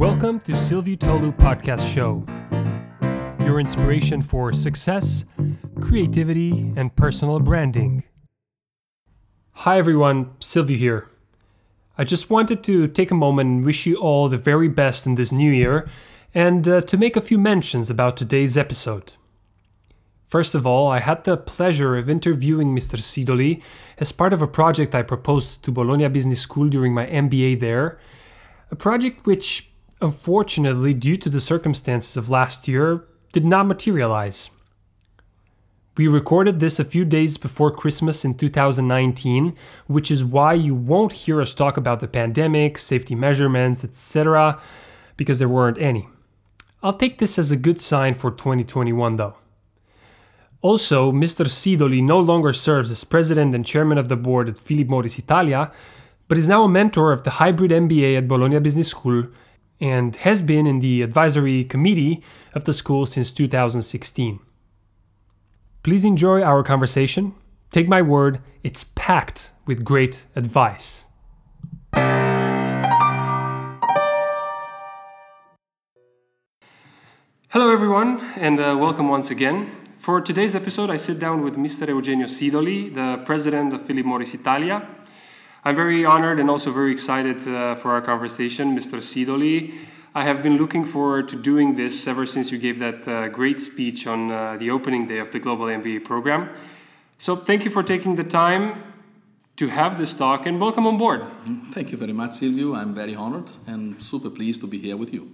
Welcome to Silviu Tolu Podcast Show, your inspiration for success, creativity, and personal branding. Hi everyone, Silviu here. I just wanted to take a moment and wish you all the very best in this new year and uh, to make a few mentions about today's episode. First of all, I had the pleasure of interviewing Mr. Sidoli as part of a project I proposed to Bologna Business School during my MBA there, a project which, unfortunately, due to the circumstances of last year, did not materialize. We recorded this a few days before Christmas in 2019, which is why you won't hear us talk about the pandemic, safety measurements, etc., because there weren't any. I'll take this as a good sign for 2021 though. Also, Mr. Sidoli no longer serves as president and chairman of the board at Philip Morris Italia, but is now a mentor of the hybrid MBA at Bologna Business School and has been in the advisory committee of the school since 2016. Please enjoy our conversation. Take my word, it's packed with great advice. Hello, everyone, and uh, welcome once again. For today's episode, I sit down with Mr. Eugenio Sidoli, the president of Philip Morris Italia. I'm very honored and also very excited uh, for our conversation, Mr. Sidoli. I have been looking forward to doing this ever since you gave that uh, great speech on uh, the opening day of the Global MBA program. So, thank you for taking the time to have this talk and welcome on board. Thank you very much, Silvio. I'm very honored and super pleased to be here with you.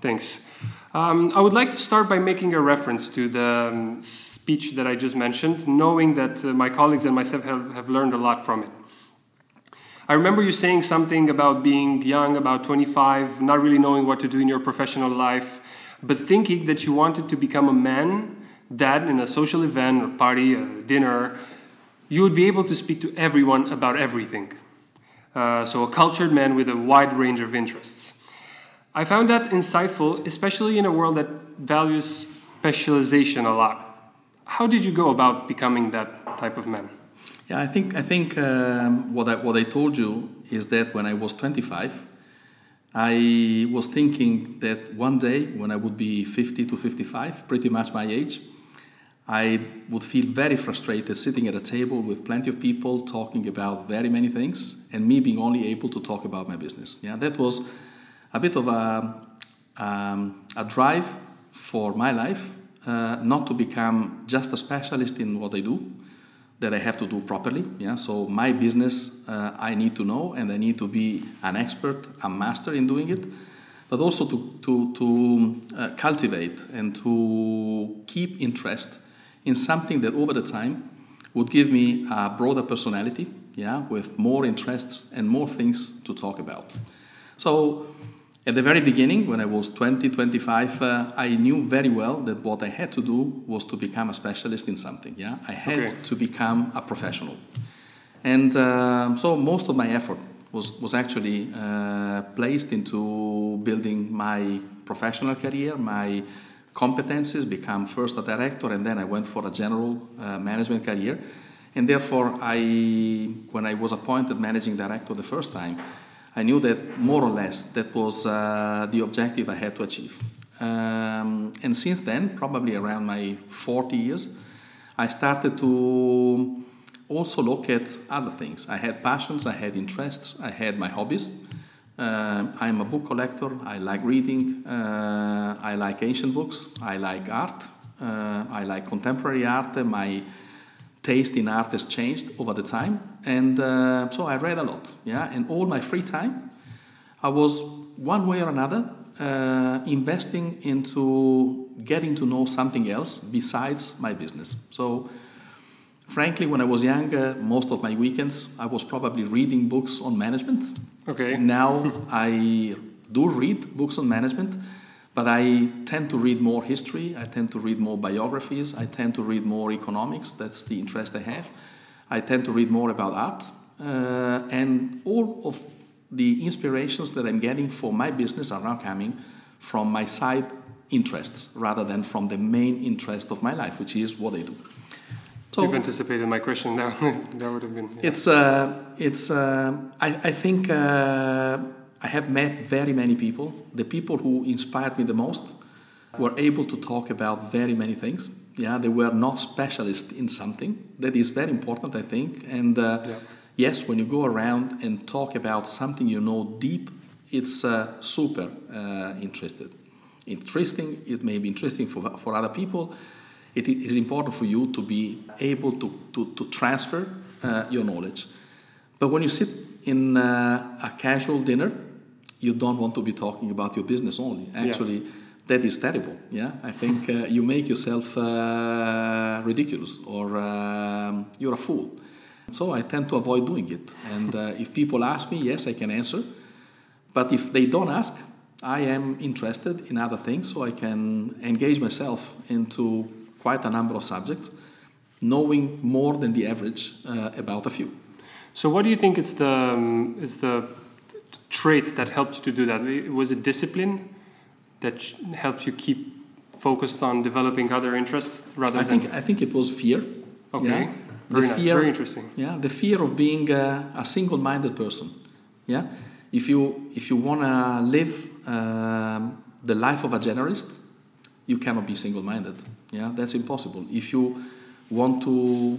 Thanks. Um, I would like to start by making a reference to the um, speech that I just mentioned, knowing that uh, my colleagues and myself have, have learned a lot from it. I remember you saying something about being young, about 25, not really knowing what to do in your professional life, but thinking that you wanted to become a man that in a social event or party, a dinner, you would be able to speak to everyone about everything. Uh, so, a cultured man with a wide range of interests. I found that insightful, especially in a world that values specialization a lot. How did you go about becoming that type of man? Yeah, I think I think um, what I what I told you is that when I was 25, I was thinking that one day when I would be 50 to 55, pretty much my age, I would feel very frustrated sitting at a table with plenty of people talking about very many things, and me being only able to talk about my business. Yeah, that was a bit of a, um, a drive for my life, uh, not to become just a specialist in what I do, that I have to do properly. Yeah, so my business uh, I need to know, and I need to be an expert, a master in doing it, but also to to to uh, cultivate and to keep interest in something that over the time would give me a broader personality. Yeah, with more interests and more things to talk about. So at the very beginning, when I was 20, 25, uh, I knew very well that what I had to do was to become a specialist in something. Yeah, I had okay. to become a professional, and uh, so most of my effort was was actually uh, placed into building my professional career, my competencies, become first a director, and then I went for a general uh, management career, and therefore I, when I was appointed managing director the first time. I knew that more or less that was uh, the objective I had to achieve. Um, and since then, probably around my 40 years, I started to also look at other things. I had passions, I had interests, I had my hobbies. Uh, I'm a book collector, I like reading, uh, I like ancient books, I like art, uh, I like contemporary art. My taste in art has changed over the time, and uh, so I read a lot. Yeah, and all my free time, I was one way or another uh, investing into getting to know something else besides my business. So, frankly, when I was younger, most of my weekends I was probably reading books on management. Okay. Now I do read books on management but I tend to read more history, I tend to read more biographies, I tend to read more economics, that's the interest I have. I tend to read more about art, uh, and all of the inspirations that I'm getting for my business are now coming from my side interests rather than from the main interest of my life, which is what I do. So You've anticipated my question now. that would have been. Yeah. It's uh, it's uh, I, I think uh, I have met very many people. The people who inspired me the most were able to talk about very many things. Yeah, they were not specialists in something. That is very important, I think. And uh, yeah. yes, when you go around and talk about something you know deep, it's uh, super uh, interested. Interesting. It may be interesting for, for other people. It is important for you to be able to, to, to transfer uh, your knowledge. But when you sit in uh, a casual dinner, you don't want to be talking about your business only. Actually, yeah. that is terrible. Yeah, I think uh, you make yourself uh, ridiculous or um, you're a fool. So I tend to avoid doing it. And uh, if people ask me, yes, I can answer. But if they don't ask, I am interested in other things, so I can engage myself into quite a number of subjects, knowing more than the average uh, about a few. So, what do you think is the um, is the trait that helped you to do that? Was it discipline that helped you keep focused on developing other interests rather than I than? Think, I think it was fear. Okay. Yeah? Very, the nice. fear, very interesting. Yeah, the fear of being a, a single-minded person. Yeah, if you if you want to live um, the life of a generalist, you cannot be single-minded. Yeah, that's impossible. If you want to,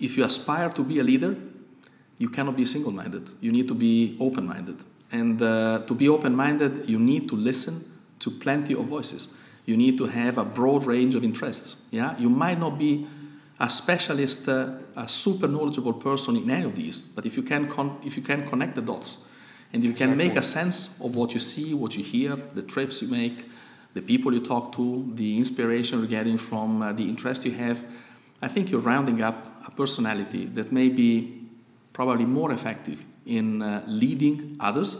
if you aspire to be a leader, you cannot be single minded. You need to be open minded. And uh, to be open minded, you need to listen to plenty of voices. You need to have a broad range of interests. Yeah? You might not be a specialist, uh, a super knowledgeable person in any of these, but if you can, con- if you can connect the dots and if you can exactly. make a sense of what you see, what you hear, the trips you make, the people you talk to, the inspiration you're getting from uh, the interest you have, I think you're rounding up a personality that may be probably more effective in uh, leading others,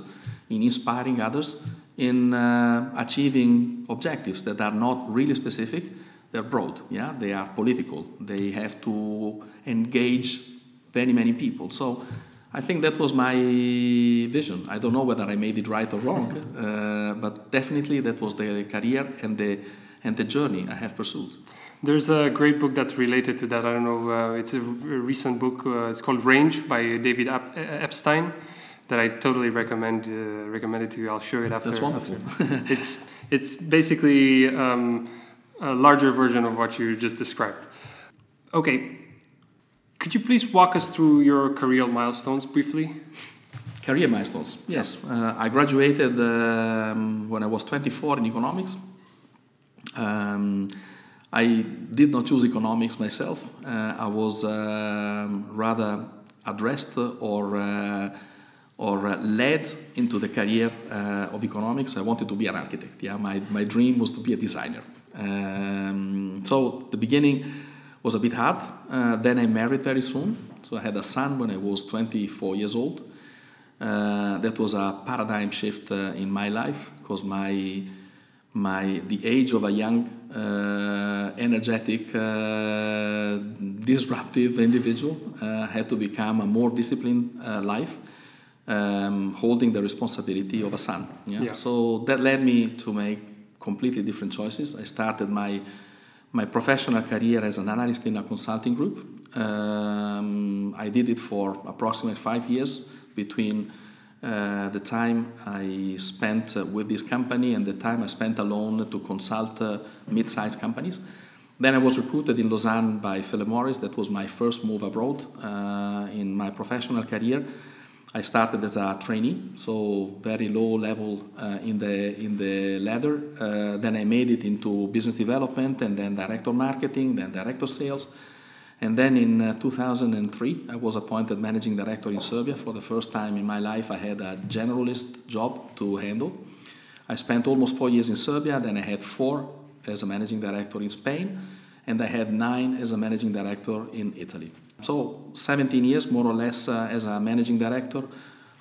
in inspiring others, in uh, achieving objectives that are not really specific. They're broad, yeah. They are political. They have to engage very many people. So, I think that was my vision. I don't know whether I made it right or wrong, uh, but definitely that was the career and the and the journey I have pursued. There's a great book that's related to that. I don't know. Uh, it's a recent book. Uh, it's called Range by David Ep- Epstein that I totally recommend uh, recommend it to you. I'll show it after. That's wonderful. After. it's it's basically um, a larger version of what you just described. Okay, could you please walk us through your career milestones briefly? Career milestones. Yes, uh, I graduated um, when I was 24 in economics. Um, I did not choose economics myself. Uh, I was um, rather addressed or uh, or uh, led into the career uh, of economics. I wanted to be an architect. Yeah, my, my dream was to be a designer. Um, so the beginning was a bit hard. Uh, then I married very soon. So I had a son when I was 24 years old. Uh, that was a paradigm shift in my life because my my the age of a young, energetic, uh, disruptive individual uh, had to become a more disciplined uh, life, um, holding the responsibility of a son. Yeah? yeah? So that led me to make completely different choices. I started my my professional career as an analyst in a consulting group. Um, I did it for approximately five years between uh, the time I spent uh, with this company and the time I spent alone to consult uh, mid-sized companies. Then I was recruited in Lausanne by Philip Morris. That was my first move abroad uh, in my professional career. I started as a trainee, so very low level uh, in the in the ladder. Then I made it into business development, and then director marketing, then director sales and then in uh, 2003, I was appointed managing director in Serbia. For the first time in my life, I had a generalist job to handle. I spent almost four years in Serbia, then I had four as a managing director in Spain, and I had nine as a managing director in Italy. So 17 years, more or less, uh, as a managing director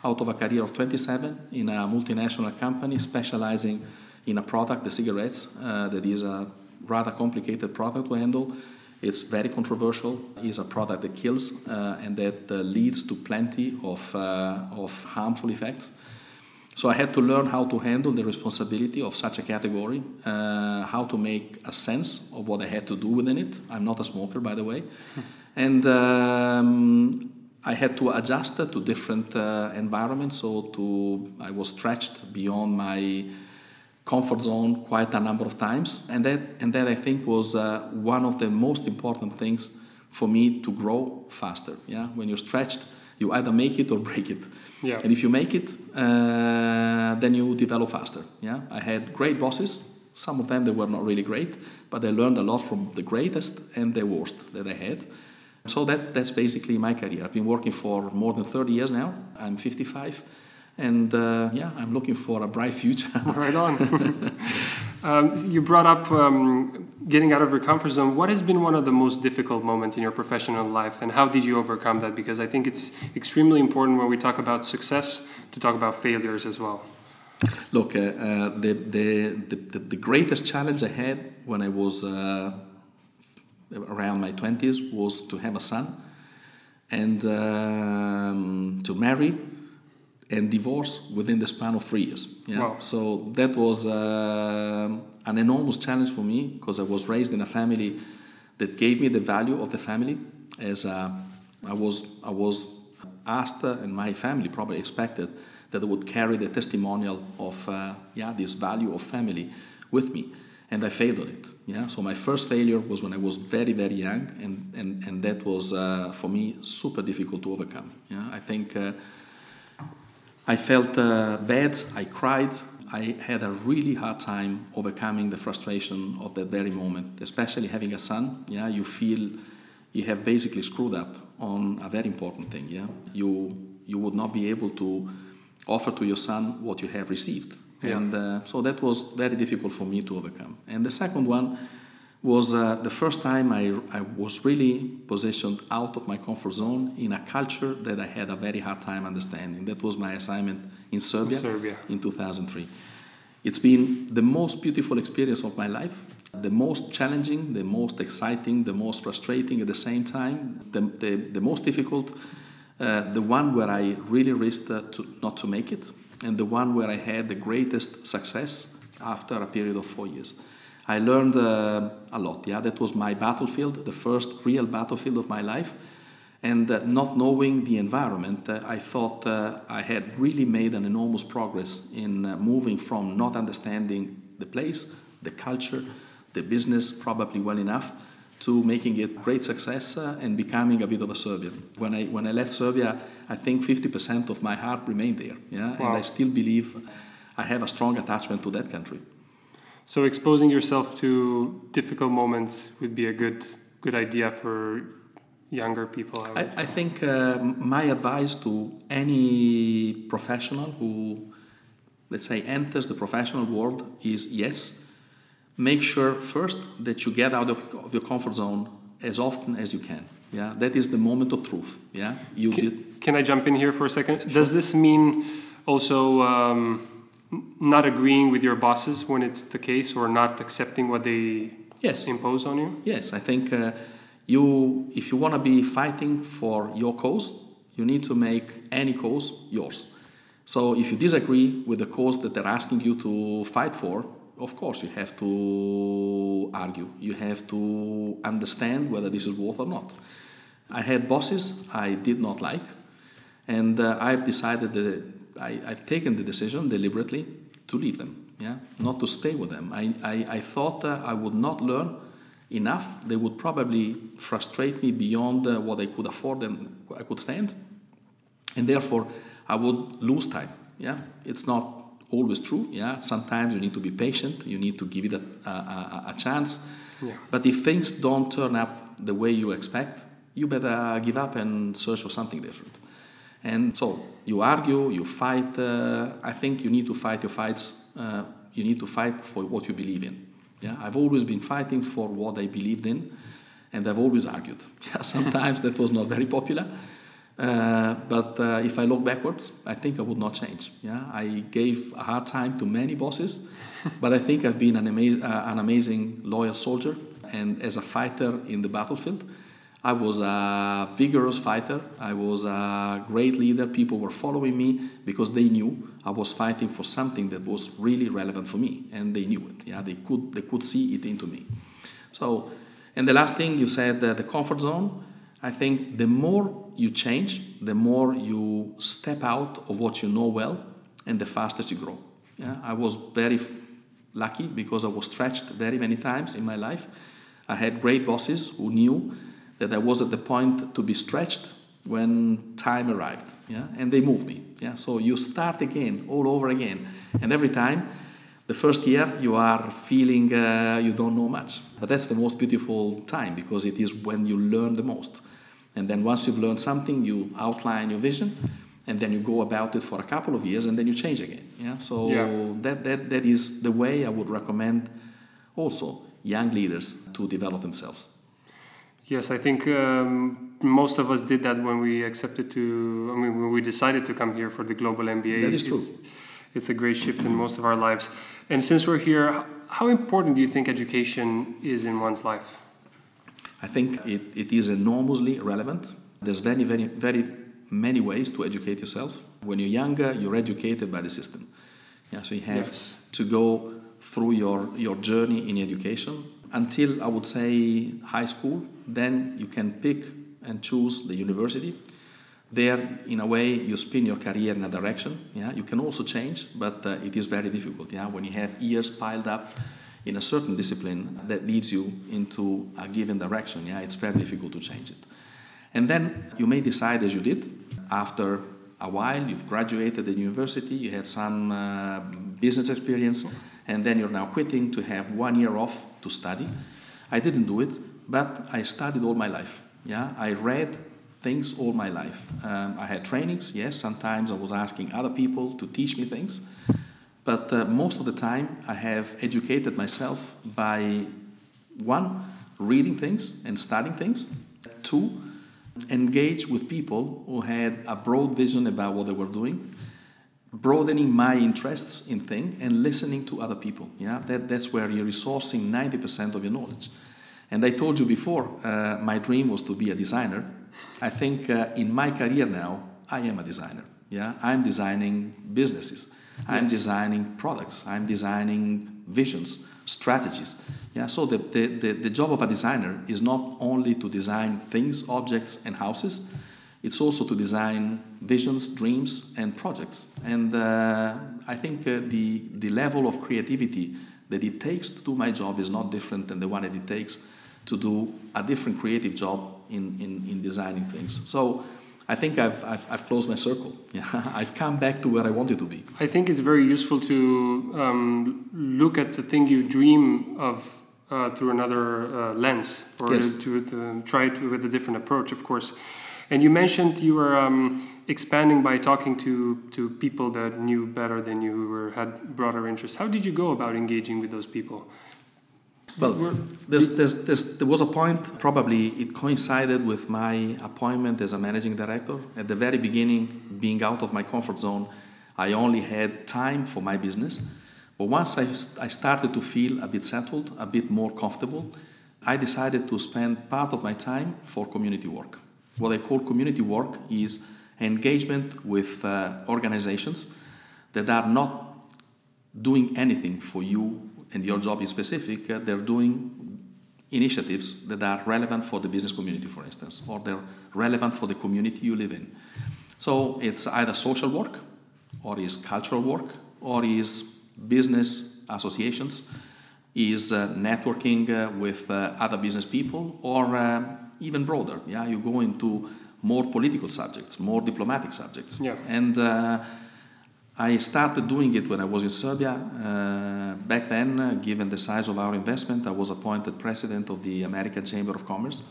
out of a career of 27 in a multinational company specializing in a product, the cigarettes, uh, that is a rather complicated product to handle it's very controversial. It's a product that kills uh, and that uh, leads to plenty of, uh, of harmful effects. So I had to learn how to handle the responsibility of such a category, uh, how to make a sense of what I had to do within it. I'm not a smoker, by the way. and um, I had to adjust to different uh, environments. So to I was stretched beyond my comfort zone quite a number of times, and that and that I think was uh, one of the most important things for me to grow faster. Yeah, when you're stretched, you either make it or break it. Yeah. And if you make it, uh, then you develop faster. Yeah, I had great bosses. Some of them they were not really great, but I learned a lot from the greatest and the worst that I had. So that's that's basically my career. I've been working for more than 30 years now. I'm 55, and uh, yeah, I'm looking for a bright future. right on. um, you brought up um, getting out of your comfort zone. What has been one of the most difficult moments in your professional life, and how did you overcome that? Because I think it's extremely important when we talk about success to talk about failures as well. Look, uh, uh, the, the, the, the, greatest challenge I had when I was uh, around my 20s was to have a son and um, to marry and divorce within the span of three years. Yeah? Wow. So that was uh, an enormous challenge for me because I was raised in a family that gave me the value of the family. As uh, I was, I was asked, uh, and my family probably expected that I would carry the testimonial of uh, yeah this value of family with me, and I failed on it. Yeah, so my first failure was when I was very very young, and and and that was uh, for me super difficult to overcome. Yeah, I think uh, I felt uh, bad, I cried, I had a really hard time overcoming the frustration of that very moment, especially having a son. Yeah, you feel you have basically screwed up on a very important thing. Yeah, you you would not be able to offer to your son what you have received, yeah. and uh, so that was very difficult for me to overcome. And the second one was uh, the first time I, I was really positioned out of my comfort zone in a culture that I had a very hard time understanding. That was my assignment in Serbia, in, Serbia. in 2003. It's been the most beautiful experience of my life, the most challenging, the most exciting, the most frustrating at the same time, the, the, the most difficult, uh, the one where I really risked uh, to, not to make it, and the one where I had the greatest success after a period of four years. I learned uh, a lot. Yeah, that was my battlefield, the first real battlefield of my life. And uh, not knowing the environment, uh, I thought uh, I had really made an enormous progress in uh, moving from not understanding the place, the culture, the business probably well enough, to making it great success uh, and becoming a bit of a Serbian. When I when I left Serbia, I think 50% of my heart remained there. Yeah, wow. and I still believe I have a strong attachment to that country. So exposing yourself to difficult moments would be a good good idea for younger people. I, I, I think uh, my advice to any professional who, let's say, enters the professional world is yes, make sure first that you get out of, your comfort zone as often as you can. Yeah, that is the moment of truth. Yeah, you can, did. Can I jump in here for a second? Sure. Does this mean also? Um, not agreeing with your bosses when it's the case or not accepting what they yes. impose on you? Yes, I think uh, you, if you want to be fighting for your cause, you need to make any cause yours. So if you disagree with the cause that they're asking you to fight for, of course you have to argue. You have to understand whether this is worth or not. I had bosses I did not like, and uh, I've decided that I, have taken the decision deliberately to leave them, yeah, not to stay with them. I, I, I thought uh, I would not learn enough. They would probably frustrate me beyond uh, what I could afford and I could stand, and therefore I would lose time. Yeah, it's not always true. Yeah, sometimes you need to be patient. You need to give it a, a, a chance. Yeah. But if things don't turn up the way you expect, you better give up and search for something different. And so you argue, you fight. Uh, I think you need to fight your fights. Uh, you need to fight for what you believe in. Yeah, I've always been fighting for what I believed in, and I've always argued. Yeah, sometimes that was not very popular, uh, but uh, if I look backwards, I think I would not change. Yeah, I gave a hard time to many bosses, but I think I've been an, ama- uh, an amazing loyal soldier, and as a fighter in the battlefield. I was a vigorous fighter. I was a great leader. People were following me because they knew I was fighting for something that was really relevant for me, and they knew it. Yeah, they could they could see it into me. So, and the last thing you said, uh, the comfort zone. I think the more you change, the more you step out of what you know well, and the faster you grow. Yeah, I was very f- lucky because I was stretched very many times in my life. I had great bosses who knew that I was at the point to be stretched when time arrived. Yeah, and they moved me. Yeah, so you start again, all over again, and every time the first year you are feeling uh, you don't know much but that's the most beautiful time because it is when you learn the most and then once you've learned something you outline your vision and then you go about it for a couple of years and then you change again yeah so Yeah. That, that that is the way i would recommend also young leaders to develop themselves Yes, I think um, most of us did that when we accepted to. I mean, when we decided to come here for the global MBA. That is true. It's, it's a great shift in most of our lives. And since we're here, how important do you think education is in one's life? I think it, it is enormously relevant. There's very, very, very many ways to educate yourself. When you're younger, you're educated by the system. Yeah, so you have Yes. to go through your, your journey in education until I would say high school. Then you can pick and choose the university. There, in a way, you spin your career in a direction. Yeah, you can also change, but uh, it is very difficult. Yeah, when you have years piled up in a certain discipline that leads you into a given direction, yeah, it's very difficult to change it. And then you may decide, as you did, after a while, you've graduated at university, you had some uh, business experience, and then you're now quitting to have one year off to study. I didn't do it, but I studied all my life. Yeah, I read things all my life. Um, I had trainings, yes. Sometimes I was asking other people to teach me things, but uh, most of the time I have educated myself by one, reading things and studying things. Two, engage with people who had a broad vision about what they were doing, broadening my interests in things and listening to other people. Yeah, that, that's where you're resourcing 90% of your knowledge. And I told you before, uh, my dream was to be a designer. I think uh, in my career now, I am a designer. Yeah, I'm designing businesses. I'm designing products. I'm designing visions, strategies. Yeah, so the, the, the, the job of a designer is not only to design things, objects, and houses, it's also to design visions, dreams, and projects. And uh, I think uh, the, the level of creativity that it takes to do my job is not different than the one that it takes to do a different creative job in, in, in designing things. So I think I've, I've, I've closed my circle. Yeah, I've come back to where I wanted to be. I think it's very useful to um, look at the thing you dream of uh, through another uh, lens, or Yes. to, to try it with a different approach, of course. And you mentioned you were um, expanding by talking to, to people that knew better than you, who were, had broader interests. How did you go about engaging with those people? Well, Were- there's, there's, there's, there was a point, probably it coincided with my appointment as a managing director. At the very beginning, being out of my comfort zone, I only had time for my business. But once I started to feel a bit settled, a bit more comfortable, I decided to spend part of my time for community work. What I call community work is engagement with uh, organizations that are not doing anything for you and your job is specific, uh, they're doing initiatives that are relevant for the business community, for instance, or they're relevant for the community you live in. So it's either social work, or is cultural work, or is business associations, is uh, networking uh, with uh, other business people, or uh, even broader. Yeah, you go into more political subjects, more diplomatic subjects, Yeah. and. I started doing it when I was in Serbia. Uh, back then, uh, given the size of our investment, I was appointed president of the American Chamber of Commerce.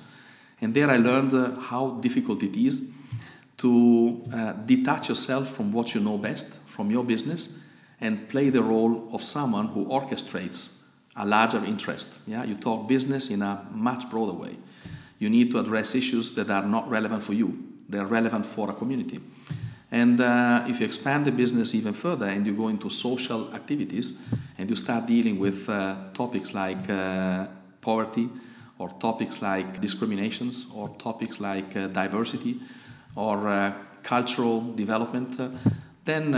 And there I learned uh, how difficult it is to uh, detach yourself from what you know best, from your business, and play the role of someone who orchestrates a larger interest. Yeah? You talk business in a much broader way. You need to address issues that are not relevant for you, they're relevant for a community. And uh, if you expand the business even further and you go into social activities and you start dealing with uh, topics like uh, poverty or topics like discriminations or topics like uh, diversity or uh, cultural development, uh, then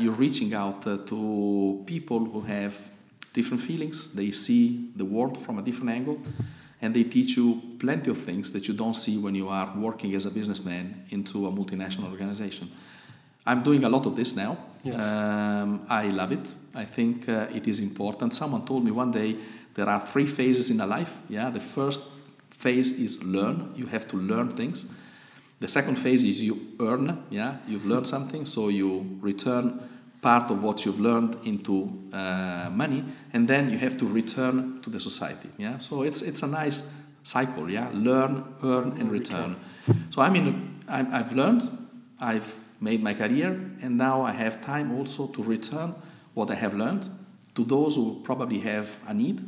you're reaching out to people who have different feelings. They see the world from a different angle. And they teach you plenty of things that you don't see when you are working as a businessman into a multinational organization. I'm doing a lot of this now. Yes. Um, I love it. I think uh, it is important. Someone told me one day there are three phases in a life. Yeah, the first phase is learn. You have to learn things. The second phase is you earn. Yeah, you've learned something, so you return part of what you've learned into uh, money, and then you have to return to the society. Yeah, so it's it's a nice cycle. Yeah, learn, earn, and return. So I mean, I've learned, I've made my career, and now I have time also to return what I have learned to those who probably have a need,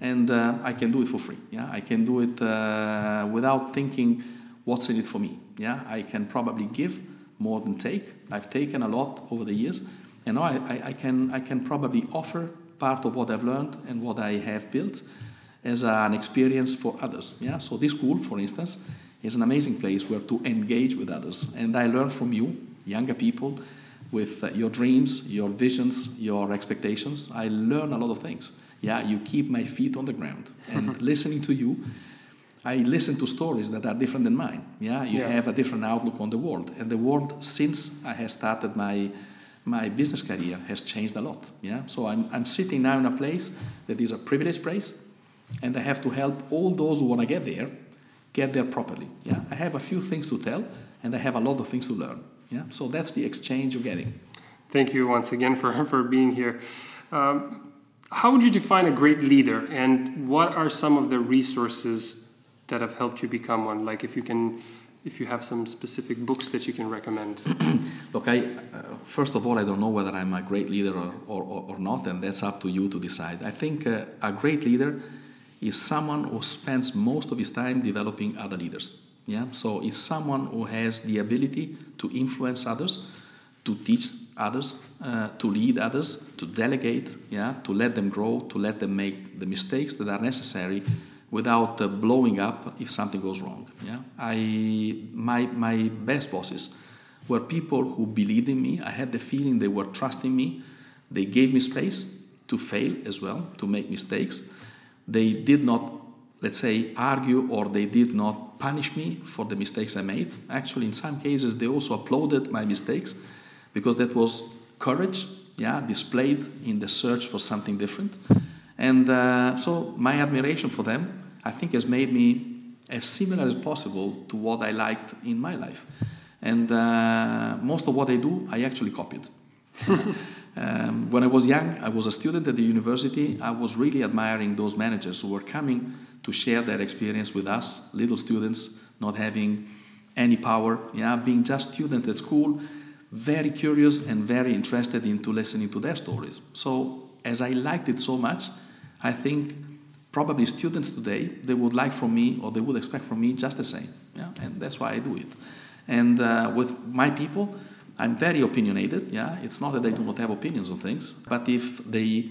and uh, I can do it for free. Yeah, I can do it uh, without thinking what's in it for me. Yeah, I can probably give more than take. I've taken a lot over the years, and now I, I, I can I can probably offer part of what I've learned and what I have built as an experience for others. Yeah, so this school, for instance, is an amazing place where to engage with others, and I learn from you, younger people with uh, your dreams, your visions, your expectations. I learn a lot of things. Yeah, you keep my feet on the ground. And listening to you, I listen to stories that are different than mine. Yeah, you yeah. have a different outlook on the world. And the world, since I have started my my business career, has changed a lot. Yeah, so I'm, I'm sitting now in a place that is a privileged place, and I have to help all those who want to get there get there properly. Yeah, I have a few things to tell, and I have a lot of things to learn. Yeah, so that's the exchange you're getting. Thank you once again for, for being here. Um, how would you define a great leader, and what are some of the resources that have helped you become one? Like, if you can, if you have some specific books that you can recommend. Look, I uh, first of all, I don't know whether I'm a great leader or, or, or not, and that's up to you to decide. I think uh, a great leader is someone who spends most of his time developing other leaders. Yeah, so it's someone who has the ability to influence others, to teach others, uh, to lead others, to delegate, yeah, to let them grow, to let them make the mistakes that are necessary without uh, blowing up if something goes wrong. Yeah, I my my best bosses were people who believed in me. I had the feeling they were trusting me. They gave me space to fail as well, to make mistakes. They did not, let's say, argue or they did not punish me for the mistakes I made. Actually, in some cases, they also applauded my mistakes because that was courage, yeah, displayed in the search for something different. And uh, so, my admiration for them, I think, has made me as similar as possible to what I liked in my life. And uh, most of what I do, I actually copied. um, when I was young, I was a student at the university. I was really admiring those managers who were coming to share their experience with us, little students, not having any power, yeah, being just students at school, very curious and very interested into listening to their stories. So as I liked it so much, I think probably students today they would like from me or they would expect from me just the same. Yeah, and that's why I do it. And uh, with my people, I'm very opinionated. Yeah, it's not that they do not have opinions on things, but if they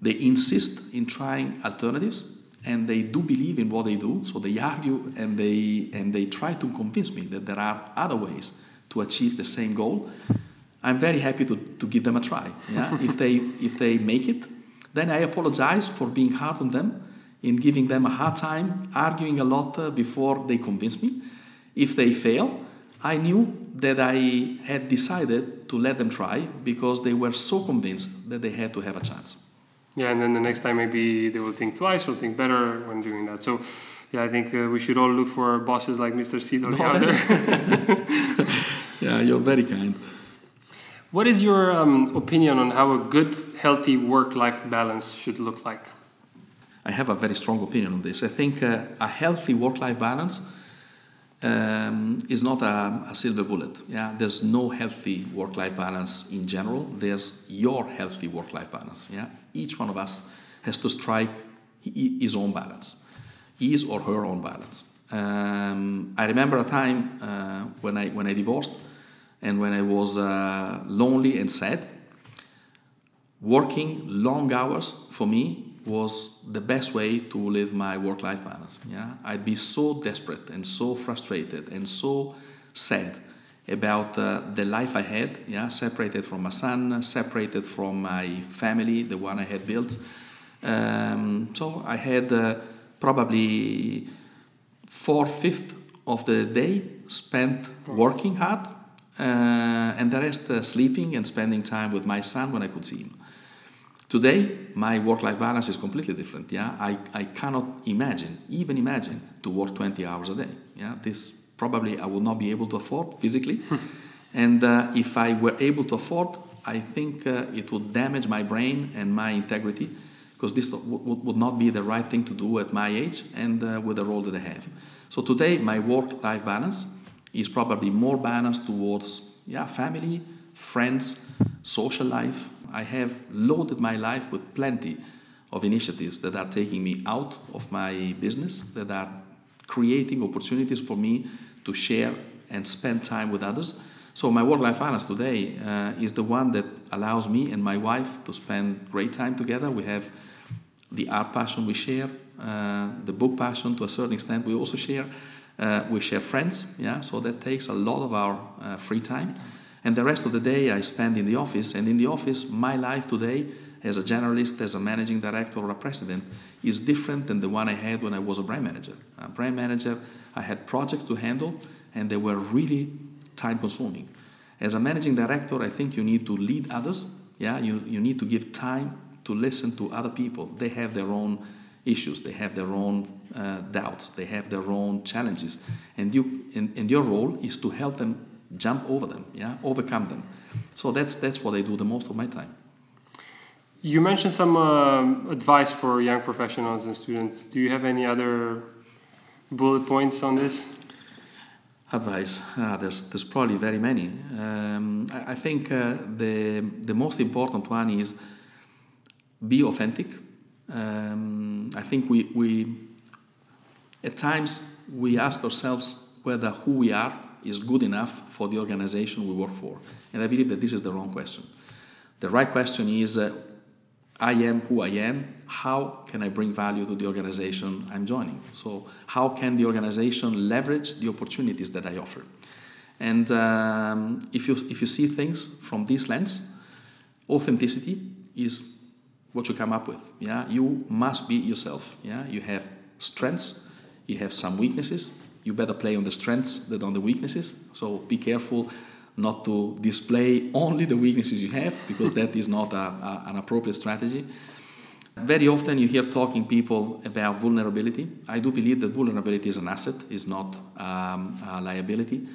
they insist in trying alternatives, and they do believe in what they do, so they argue and they and they try to convince me that there are other ways to achieve the same goal. I'm very happy to, to give them a try. Yeah? if they if they make it, then I apologize for being hard on them, in giving them a hard time, arguing a lot uh, before they convince me. If they fail, I knew that I had decided to let them try because they were so convinced that they had to have a chance. Yeah, and then the next time maybe they will think twice or think better when doing that. So, yeah, I think uh, we should all look for bosses like Mr. Sidoli out there. yeah, you're very kind. What is your um, opinion on how a good, healthy work-life balance should look like? I have a very strong opinion on this. I think uh, a healthy work-life balance um, is not a, a, silver bullet. Yeah, there's no healthy work-life balance in general. There's your healthy work-life balance. Yeah, each one of us has to strike his own balance, his or her own balance. Um, I remember a time uh, when I when I divorced and when I was uh, lonely and sad. Working long hours for me was the best way to live my work-life balance. Yeah, I'd be so desperate and so frustrated and so sad about uh, the life I had. Yeah, separated from my son, separated from my family, the one I had built. Um, so I had uh, probably four fifth of the day spent working hard, uh, and the rest uh, sleeping and spending time with my son when I could see him. Today, my work-life balance is completely different. Yeah, I, I cannot imagine, even imagine, to work 20 hours a day. Yeah, this probably I will not be able to afford physically, and uh, if I were able to afford, I think uh, it would damage my brain and my integrity because this would not be the right thing to do at my age and uh, with the role that I have. So today, my work-life balance is probably more balanced towards yeah, family, friends, social life. I have loaded my life with plenty of initiatives that are taking me out of my business, that are creating opportunities for me to share and spend time with others. So my work-life balance today uh, is the one that allows me and my wife to spend great time together. We have the art passion we share, uh, the book passion to a certain extent we also share. Uh, we share friends, yeah, so that takes a lot of our uh, free time. And the rest of the day I spend in the office. And in the office, my life today as a generalist, as a managing director or a president is different than the one I had when I was a brand manager. A brand manager, I had projects to handle and they were really time consuming. As a managing director, I think you need to lead others. Yeah, you, you need to give time to listen to other people. They have their own issues, they have their own uh, doubts, they have their own challenges, and you and, and your role is to help them jump over them, yeah, overcome them. So that's that's what I do the most of my time. You mentioned some uh, advice for young professionals and students. Do you have any other bullet points on this? Advice. Ah, there's there's probably very many. Um, I, I, think uh, the the most important one is be authentic. Um, I think we, we, at times, we ask ourselves whether who we are is good enough for the organization we work for. And I believe that this is the wrong question. The right question is uh, I am who I am. How can I bring value to the organization I'm joining? So, how can the organization leverage the opportunities that I offer? And um, if, you, if you see things from this lens, authenticity is what you come up with. Yeah, you must be yourself. Yeah, you have strengths, you have some weaknesses. You better play on the strengths than on the weaknesses. So be careful not to display only the weaknesses you have because that is not a, a, an appropriate strategy. Very often you hear talking people about vulnerability. I do believe that vulnerability is an asset, is not um, a liability.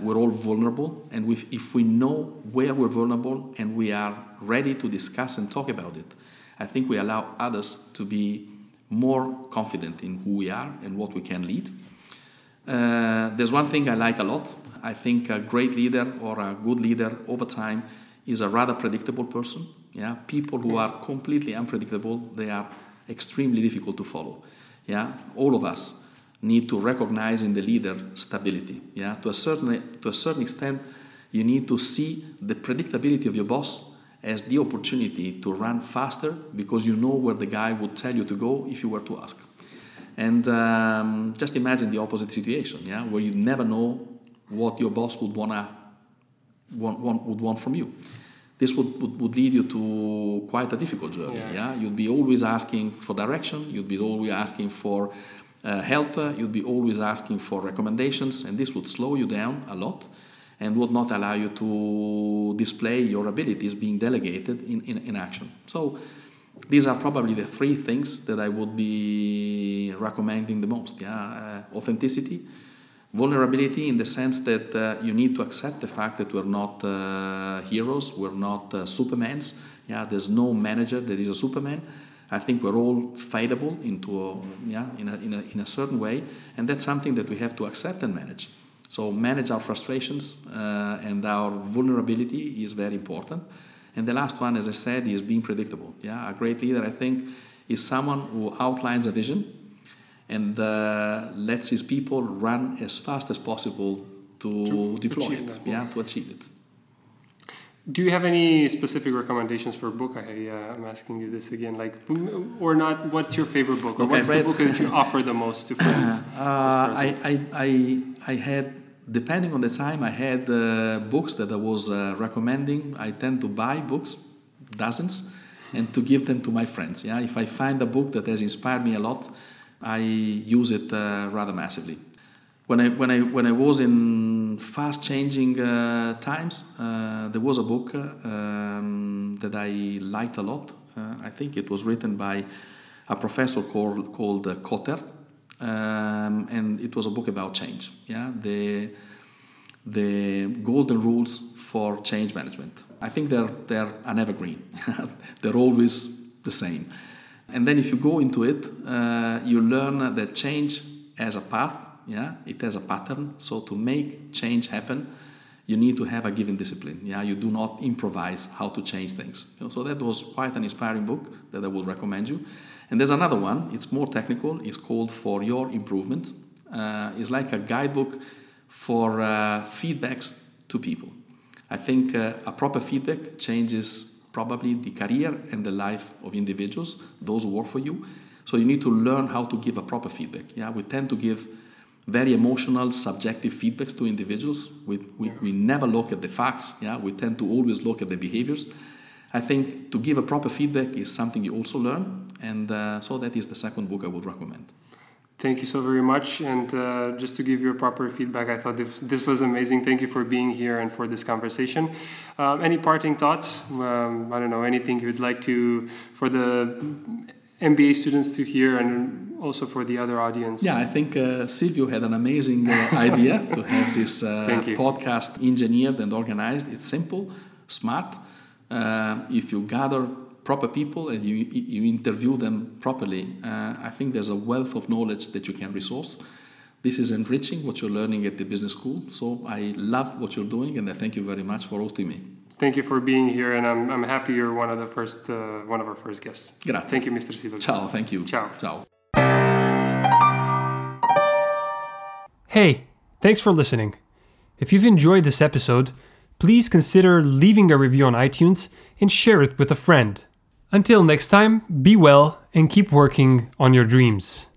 We're all vulnerable, and if we know where we're vulnerable and we are ready to discuss and talk about it, I think we allow others to be more confident in who we are and what we can lead. Uh, there's one thing I like a lot. I think a great leader or a good leader over time is a rather predictable person. Yeah, people who are completely unpredictable, they are extremely difficult to follow. Yeah, all of us need to recognize in the leader stability. Yeah, to a certain to a certain extent, you need to see the predictability of your boss as the opportunity to run faster because you know where the guy would tell you to go if you were to ask. And um, just imagine the opposite situation, yeah, where you never know what your boss would wanna want, want would want from you. This would, would, would, lead you to quite a difficult journey. Yeah. yeah? you'd be always asking for direction. You'd be always asking for uh, help. You'd be always asking for recommendations, and this would slow you down a lot and would not allow you to display your abilities being delegated in, in, in action. So these are probably the three things that I would be recommending the most. Yeah, uh, authenticity, vulnerability in the sense that uh, you need to accept the fact that we're not uh, heroes, we're not uh, supermans. Yeah, there's no manager that is a superman. I think we're all fallible into a, yeah in a, in a, in a certain way, and that's something that we have to accept and manage. So manage our frustrations uh, and our vulnerability is very important. And the last one, as I said, is being predictable. Yeah, a great leader, I think, is someone who outlines a vision and uh, lets his people run as fast as possible to, to deploy it. Yeah, to achieve it. Do you have any specific recommendations for a book? I, uh, I'm asking you this again, like, or not? What's your favorite book, or okay, what's the book that you offer the most to friends? Uh, I, I, I, I had depending on the time, I had uh, books that I was uh, recommending. I tend to buy books, dozens, and to give them to my friends. Yeah, if I find a book that has inspired me a lot, I use it uh, rather massively. When I, when, I, when I was in fast changing uh, times, uh, there was a book uh, um, that I liked a lot. Uh, I think it was written by a professor called, called Kotter, um, and it was a book about change. Yeah, the, the golden rules for change management. I think they're, they're an evergreen, they're always the same. And then if you go into it, uh, you learn that change has a path, yeah, it has a pattern. So to make change happen, you need to have a given discipline. Yeah, you do not improvise how to change things. So that was quite an inspiring book that I would recommend you. And there's another one. It's more technical. It's called For Your Improvement. Uh, it's like a guidebook for uh, feedbacks to people. I think uh, a proper feedback changes probably the career and the life of individuals, those who work for you. So you need to learn how to give a proper feedback. Yeah, we tend to give very emotional, subjective feedbacks to individuals. We, we, we never look at the facts. Yeah, we tend to always look at the behaviors. I think to give a proper feedback is something you also learn, and uh, so that is the second book I would recommend. Thank you so very much. And uh, just to give you a proper feedback, I thought this, this, was amazing. Thank you for being here and for this conversation. Um, any parting thoughts? Um, I don't know, anything you'd like to, for the MBA students to hear and also for the other audience? Yeah, I think uh, Silvio had an amazing uh, idea to have this uh, podcast engineered and organized. It's simple, smart. Uh, if you gather proper people and you, you interview them properly, uh, I think there's a wealth of knowledge that you can resource. This is enriching what you're learning at the business school. So I love what you're doing, and I thank you very much for hosting me. Thank you for being here, and I'm, I'm happy you're one of the first uh, one of our first guests. Grazie. Thank you, Mr. Silva. Ciao. Thank you. Ciao. Ciao. Hey, thanks for listening. If you've enjoyed this episode, please consider leaving a review on iTunes and share it with a friend. Until next time, be well and keep working on your dreams.